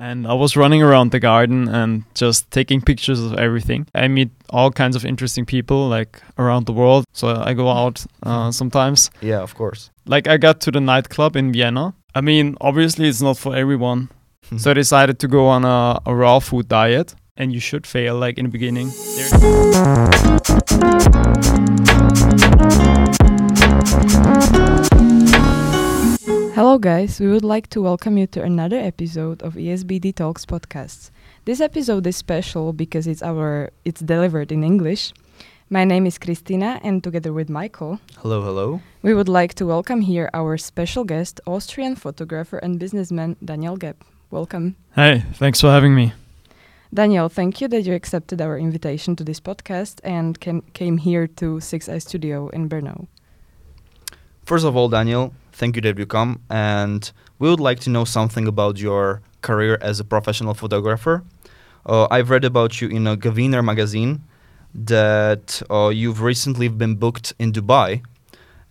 and I was running around the garden and just taking pictures of everything. I meet all kinds of interesting people like around the world. So I go out uh, sometimes. Yeah, of course. Like I got to the nightclub in Vienna. I mean, obviously it's not for everyone. so I decided to go on a, a raw food diet and you should fail like in the beginning. Hello, guys. We would like to welcome you to another episode of ESBD Talks podcasts. This episode is special because it's our it's delivered in English. My name is Kristína, and together with Michal, Hello, hello. we would like to welcome here our special guest, Austrian photographer and businessman Daniel Gepp. Welcome. Hey, thanks for having me. Daniel, thank you that you accepted our invitation to this podcast and came, came here to Six Eye Studio in Brno. First of all, Daniel, thank you that you come, and we would like to know something about your career as a professional photographer. Uh, I've read about you in a Gewinner magazine that uh, you've recently been booked in Dubai.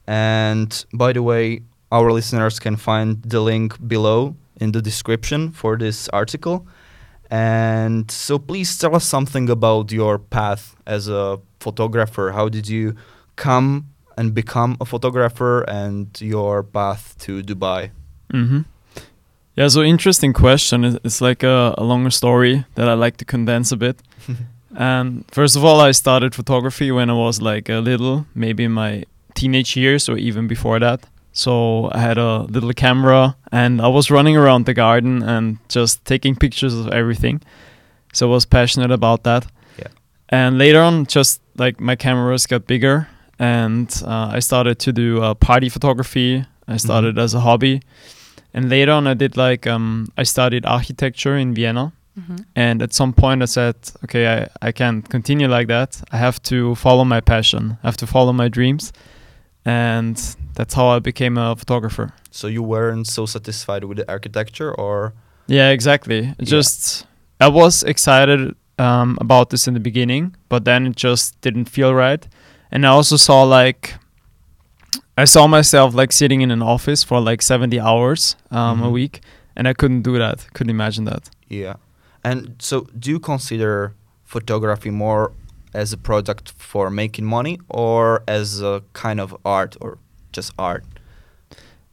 And by the way, our listeners can find the link below in the description for this article. And so please tell us something about your path as a photographer. How did you come and become a photographer and your path to Dubai? Mm-hmm. Yeah, so interesting question. It's- like a, a longer story that I like to condense a bit. and first of all, I started photography when I was like a little, maybe in my teenage years or even before that. So I had a little camera and I was running around the garden and just taking pictures of everything. So I was passionate about that. Yeah. And later on, just like my cameras got bigger and uh, I started to do uh, party photography. I started as a hobby. And later on, I did like, um, I studied architecture in Vienna. And at some point, I said, okay, I, I can't continue like that. I have to follow my passion, I have to follow my dreams. And that's how I became a photographer. So you weren't so satisfied with the architecture, or Yeah, exactly. It Just, I was excited um, about this in the beginning, but then it just didn't feel right. And I also saw like, I saw myself like sitting in an office for like 70 hours um, a Mhm. week, and I couldn't do that. Couldn't imagine that. yeah? And so, do you consider photography more as a product for making money, or as a kind of art, or just art?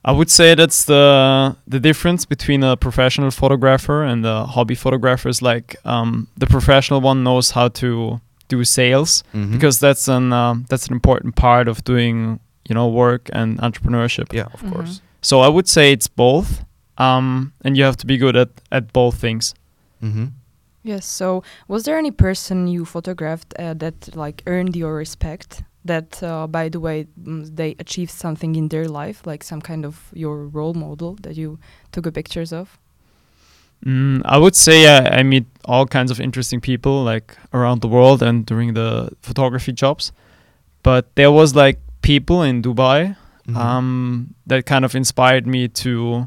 I would say that's the the difference between a professional photographer and a hobby photographer is like um, the professional one knows how to do sales Mhm. because that's an um, that's an important part of doing you know work and entrepreneurship. yeah, of Mhm. course. So I would say it's both, um, and you have to be good at at both things. Mm-hmm. Yes. So, was there any person you photographed uh, that like earned your respect? That, uh, by the way, mm, they achieved something in their life, like some kind of your role model that you took a pictures of. Mm, I would say I, I meet all kinds of interesting people like around the world and during the photography jobs, but there was like people in Dubai Mhm. um, that kind of inspired me to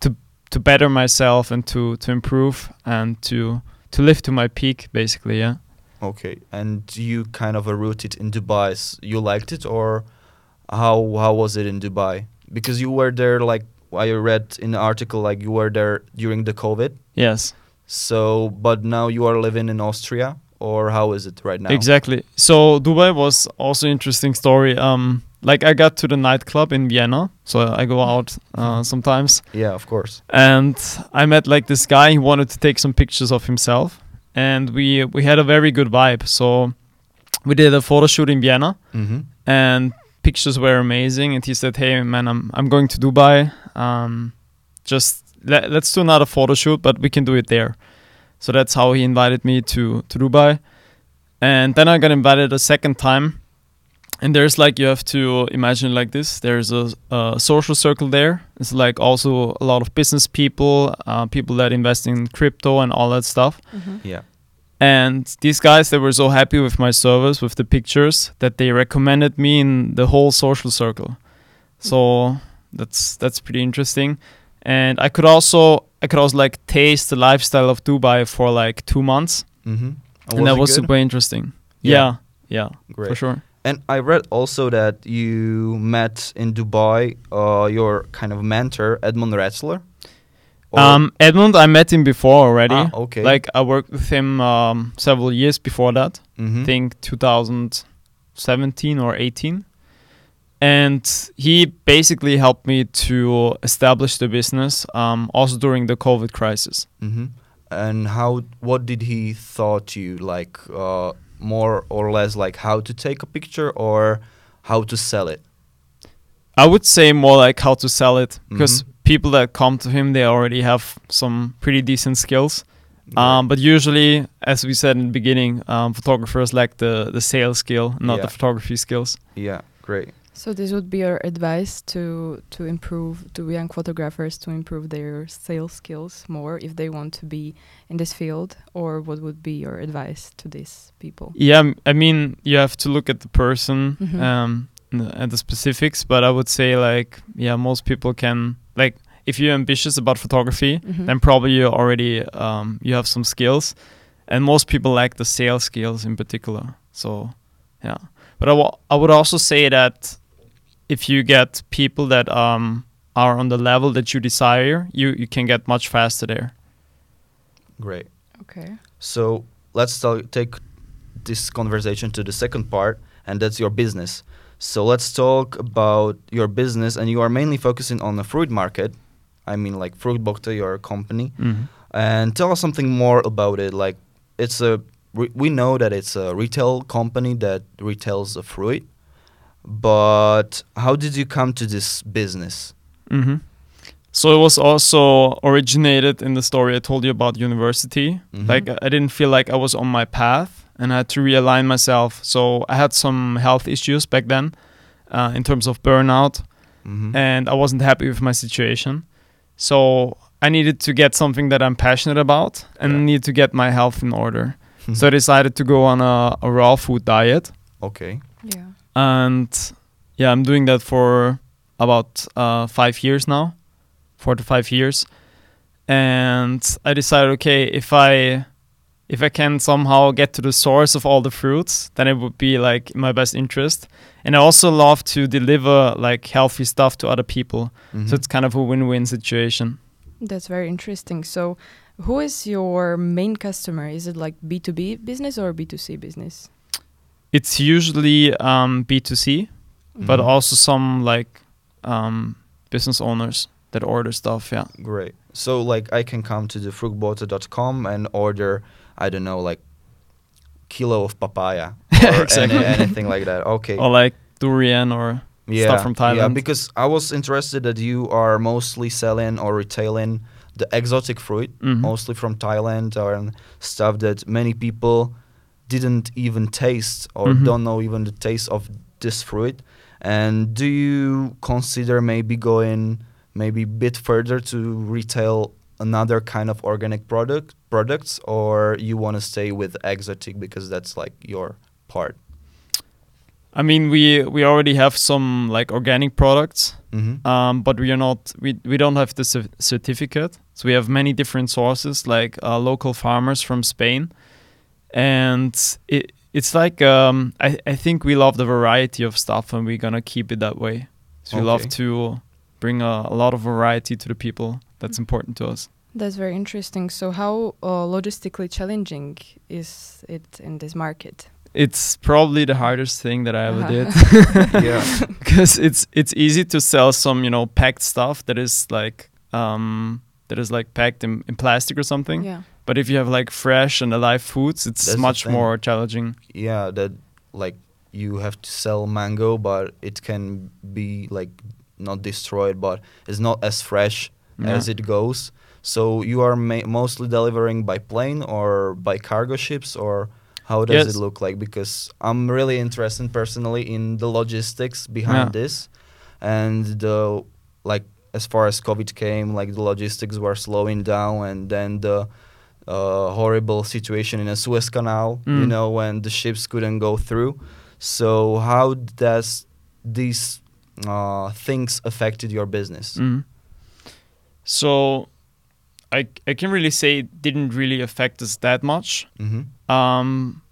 to to better myself and to to improve and to to live to my peak basically yeah Okay, and you kind of rooted in Dubai. You liked it, or how how was it in Dubai? Because you were there, like I read in the article, like you were there during the COVID. yes So, but now you are living in Austria, or how is it right now? exactly so dubai was also interesting story um like i got to the nightclub in vienna so i go out uh, sometimes Yeah, of course. and i met like this guy he wanted to take some pictures of himself and we we had a very good vibe so we did a photo shoot in vienna Mm-hmm. and pictures were amazing. And he said, "Hey, man, I'm I'm going to Dubai. Um, just let, let's do another photo shoot, but we can do it there." So that's how he invited me to to Dubai, and then I got invited a second time. And there's like you have to imagine like this. There's a, a social circle there. It's like also a lot of business people, uh, people that invest in crypto and all that stuff. Yeah. And these guys, they were so happy with my service, with the pictures, that they recommended me in the whole social circle. So that's that's pretty interesting. And I could also I could also like taste the lifestyle of Dubai for like two months, Mm-hmm. and that was super interesting. Yeah. Yeah, yeah, great. for sure. And I read also that you met in Dubai uh, your kind of mentor Edmund Retzler. Um, Edmund, I met him before already. Ah, okay. Like I worked with him um, several years before that. Mhm. I think 2017 or 18. And he basically helped me to establish the business, um, also during the COVID crisis. hmm And how? What did he thought you like? Uh, more or less like how to take a picture or how to sell it? I would say more like how to sell it because Mhm. People that come to him, they already have some pretty decent skills. Um, but usually, as we said in the beginning, um, photographers lack the, the sales skill, not Yeah. the photography skills. yeah, great. So this would be your advice to to improve to young photographers to improve their sales skills more if they want to be in this field, or what would be your advice to these people? Yeah, I mean, you have to look at the person Mhm. um, and and the specifics, but I would say, like, yeah, most people can, like, if you're ambitious about photography, Mhm. then probably you already um, you have some skills, and most people like the sales skills in particular. So, yeah. But I I would also say that if you get people that um, are on the level that you desire, you you can get much faster there. Great. Okay. So let's tell, take this conversation to the second part, and that's your business. So let's talk about your business, and you are mainly focusing on the fruit market. I mean, like Fruchtbote, your company, Mhm. and tell us something more about it. Like, it's a re- we know that it's a retail company that retails the fruit, but how did you come to this business? hmm So it was also originated in the story I told you about university. Mhm. Like I didn't feel like I was on my path, and I had to realign myself. So I had some health issues back then, uh, in terms of burnout, Mhm. and I wasn't happy with my situation. So I needed to get something that I'm passionate about, and Yeah. need to get my health in order. so I decided to go on a, a raw food diet okay. Yeah. and yeah i'm doing that for about uh, five years now four to five years and i decided okay if i if i can somehow get to the source of all the fruits then it would be like in my best interest and i also love to deliver like healthy stuff to other people Mhm. so it's kind of a win-win situation That's very interesting. So, who is your main customer? Is it like B two B business or B two C business? it's usually um, b2c but Mhm. also some like um, business owners that order stuff yeah Great. So like I can come to the fruchtbote.com and order I don't know like kilo of papaya or Exactly. any, anything like that. Okay. or like durian or yeah. stuff from Thailand. Yeah, because I was interested that you are mostly selling or retailing the exotic fruit, Mhm. mostly from Thailand or stuff that many people didn't even taste or Mhm. don't know even the taste of this fruit. And do you consider maybe going maybe a bit further to retail another kind of organic product products or you want to stay with exotic because that's like your part? I mean, we we already have some like organic products, Mm-hmm. um, but we are not we we don't have the cer- certificate. So we have many different sources, like uh, local farmers from Spain, and it it's like um, I I think we love the variety of stuff, and we're gonna keep it that way. So we love to bring a, a lot of variety to the people. That's important to us. That's very interesting. So, how uh, logistically challenging is it in this market? It's probably the hardest thing that I ever did. yeah. because it's it's easy to sell some you know packed stuff that is like um that is like packed in, in plastic or something Yeah. but if you have like fresh and alive foods it's That's much more challenging yeah that like you have to sell mango but it can be like not destroyed but it's not as fresh Yeah. as it goes so you are ma- mostly delivering by plane or by cargo ships or how does Yes. it look like because i'm really interested personally in the logistics behind Yeah. this and the like as far as covid came like the logistics were slowing down and then the uh, horrible situation in a Suez Canal, you Mm. know, when the ships couldn't go through. So how does these uh, things affected your business? Mhm. So I, I can really say it didn't really affect us that much Mm-hmm. um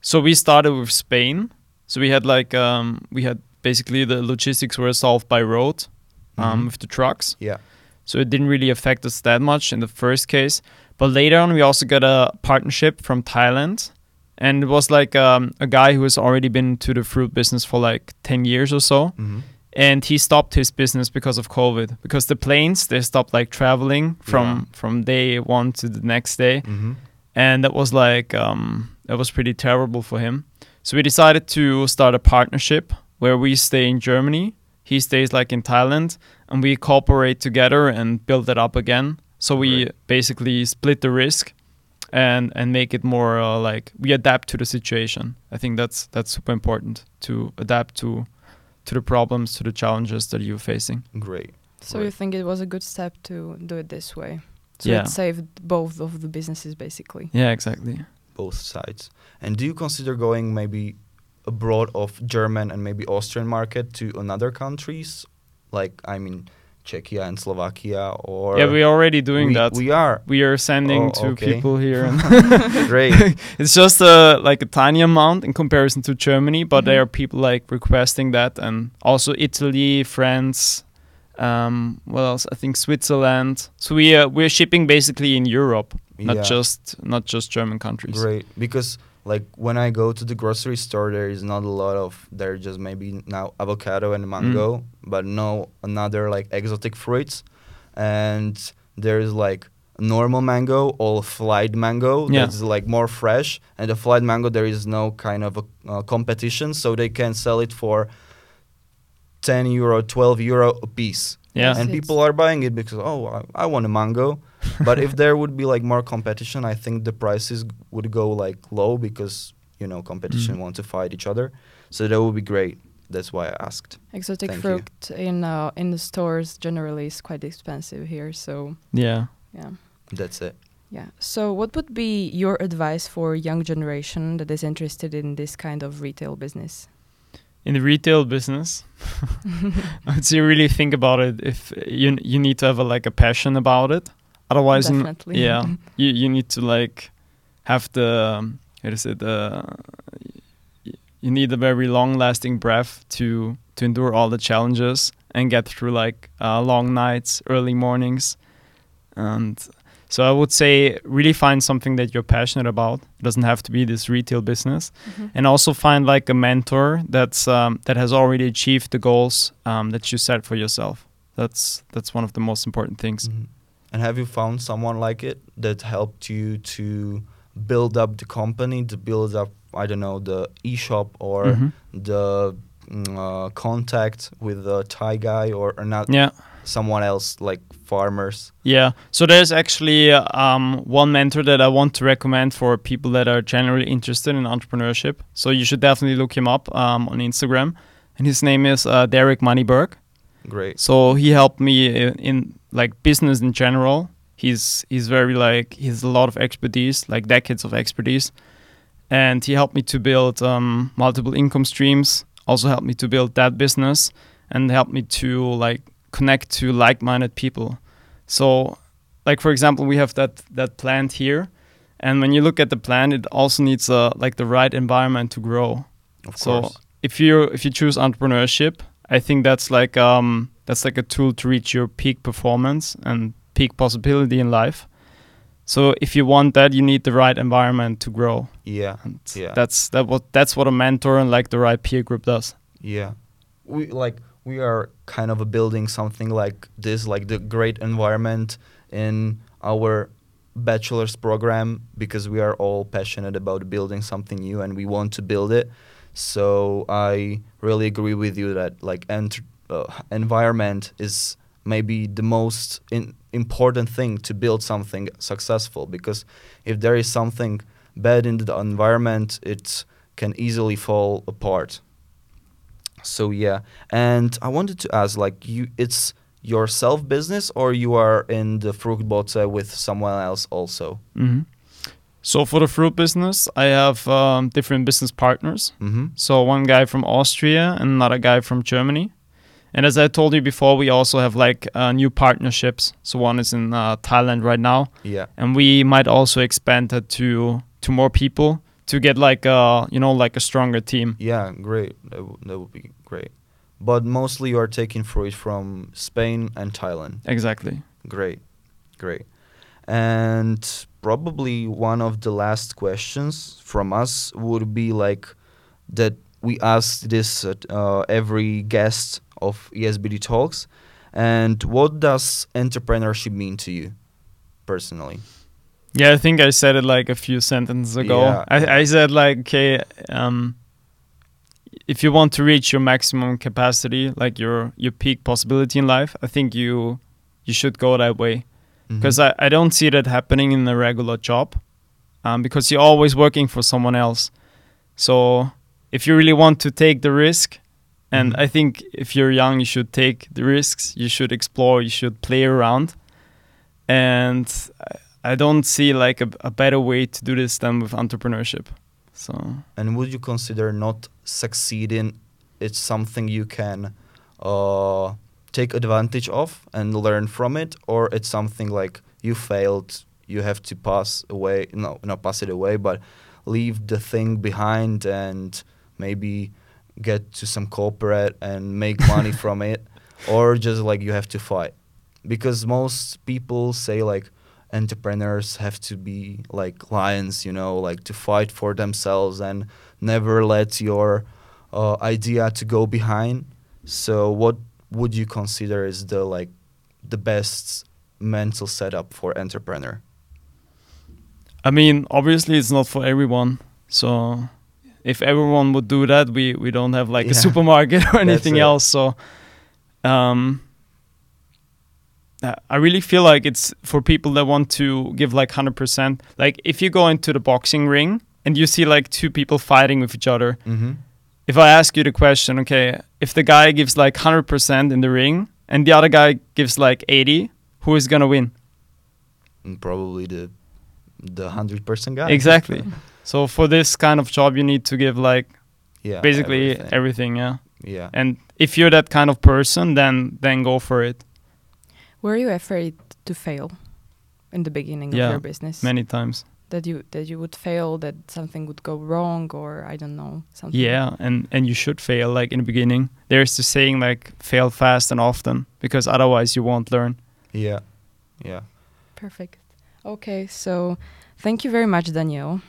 so we started with spain so we had like um we had basically the logistics were solved by road um Mhm. with the trucks Yeah. so it didn't really affect us that much in the first case. But later on, we also got a partnership from Thailand, and it was like um, a guy who has already been to the fruit business for like ten years or so, hmm and he stopped his business because of COVID. Because the planes they stopped like traveling from Yeah. from day one to the next day, hmm and that was like um, that was pretty terrible for him. So we decided to start a partnership where we stay in Germany, he stays like in Thailand, and we cooperate together and build it up again. So we Right. basically split the risk and and make it more uh, like we adapt to the situation. I think that's that's super important to adapt to to the problems, to the challenges that you're facing. Great. So you think it was a good step to do it this way? So Yeah. it saved both of the businesses basically. Yeah, exactly. Both sides. And do you consider going maybe abroad of German and maybe Austrian market to another countries, like I mean Czechia and Slovakia, or yeah, we're already doing we, that. We are we are sending Oh, to okay. people here great. it's just a like a tiny amount in comparison to Germany, but Mhm. there are people like requesting that, and also Italy, France, um, what else? I think Switzerland. So we are we're shipping basically in Europe, not Yeah. just not just German countries. Great, because like when I go to the grocery store, there is not a lot of there. Just maybe now avocado and mango, Mm. but no another like exotic fruits, and there is like normal mango or flight mango Yeah. that's like more fresh, and the flight mango there is no kind of a uh, competition, so they can sell it for. 10 euro 12 euro a piece Yeah, and It's- people are buying it because oh I, I want a mango but if there would be like more competition i think the prices would go like low because you know competition Mm. want to fight each other so that would be great that's why i asked Exotic Thank you. fruit in uh, in the stores generally is quite expensive here. So yeah. yeah, that's it yeah. So what would be your advice for young generation that is interested in this kind of retail business? In the retail business, I'd say really think about it. If you you need to have a, like a passion about it, otherwise, Definitely. yeah, you you need to like have the how to say the you need a very long lasting breath to to endure all the challenges and get through like uh, long nights, early mornings, and so I would say really find something that you're passionate about. It doesn't have to be this retail business, Mhm. and also find like a mentor that's um, that has already achieved the goals um, that you set for yourself. That's that's one of the most important things. Mhm. And have you found someone like it that helped you to build up the company to build up i don't know the e-shop or Mhm. the mm, uh, contact with the thai guy or, or not Yeah. someone else like farmers Yeah. So there's actually um, one mentor that I want to recommend for people that are generally interested in entrepreneurship. So you should definitely look him up um, on Instagram. And his name is uh, Derek Moneyberg. great So he helped me in, in like business in general. He's he's very like he has a lot of expertise, like decades of expertise, and he helped me to build um, multiple income streams. Also helped me to build that business, and helped me to like connect to like-minded people. So, like for example, we have that that plant here, and when you look at the plant, it also needs a like the right environment to grow of So- course if you if you choose entrepreneurship, I think that's like um that's like a tool to reach your peak performance and peak possibility in life. So if you want that, you need the right environment to grow, yeah and Yeah. that's that what that's what a mentor and like the right peer group does. Yeah, we like we are kind of building something like this, like the great environment in our bachelor's program because we are all passionate about building something new and we want to build it. So I really agree with you that like ent- uh, environment is maybe the most in- important thing to build something successful because if there is something bad in the environment, it can easily fall apart. So yeah, and I wanted to ask, like, you, it's your self business or you are in the fruit Fruchtbote with someone else also? hmm So for the fruit business, I have um, different business partners. Mm-hmm. So one guy from Austria and another guy from Germany. And as I told you before, we also have like uh, new partnerships. So one is in uh, Thailand right now, Yeah. and we might also expand that to to more people to get like a you know like a stronger team. Yeah, great. That, w- that would be great. But mostly you are taking fruit from Spain and Thailand. Exactly. Great, great. And probably one of the last questions from us would be like that we ask this at uh, every guest of ESBD Talks. And what does entrepreneurship mean to you personally? Yeah, I think I said it like a few sentences ago. Yeah. I, I said like, okay, um, if you want to reach your maximum capacity, like your your peak possibility in life, I think you you should go that way because I, I don't see that happening in a regular job um, because you're always working for someone else. So if you really want to take the risk, and Mhm. I think if you're young, you should take the risks. You should explore. You should play around, and I- I don't see like a, a better way to do this than with entrepreneurship. So And would you consider not succeeding? It's something you can uh, take advantage of and learn from it, or it's something like you failed, you have to pass away. No, not pass it away, but leave the thing behind and maybe get to some corporate and make money from it, or just like you have to fight. Because most people say like entrepreneurs have to be like lions, you know, like to fight for themselves and never let your uh, idea to go behind. So, what would you consider is the like the best mental setup for entrepreneur? I mean, obviously, it's not for everyone. So if everyone would do that, we we don't have like a supermarket or anything else. So um, I really feel like it's for people that want to give like hundred percent. Like if you go into the boxing ring and you see like two people fighting with each other, Mm-hmm. if I ask you the question, okay, if the guy gives like hundred percent in the ring and the other guy gives like eighty, who is gonna win? Probably the the hundred percent guy. Exactly. So for this kind of job, you need to give like Yeah. basically everything. everything. yeah. yeah. And if you're that kind of person, then then go for it. Were you afraid to fail in the beginning Yeah, of your business? Many times. that you that you would fail, that something would go wrong, or I don't know something. Yeah, and and you should fail like in the beginning. There's the saying like fail fast and often because otherwise you won't learn. Yeah. Yeah. Perfect. Okay, so thank you very much, Daniel.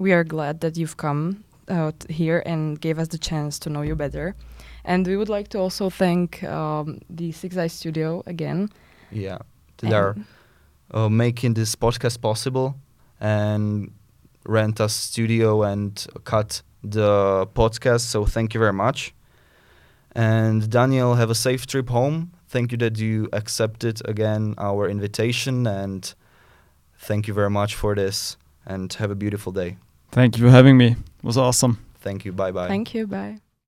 We are glad that you've come out here and gave us the chance to know you better. And we would like to also thank um, the Six Eye Studio again. Yeah. They are uh, making this podcast possible and rent us studio and cut the podcast. So thank you very much. And Daniel, have a safe trip home. Thank you that you accepted again our invitation and thank you very much for this and have a beautiful day. Thank you for having me. It was awesome. Thank you. Bye bye. Thank you. Bye.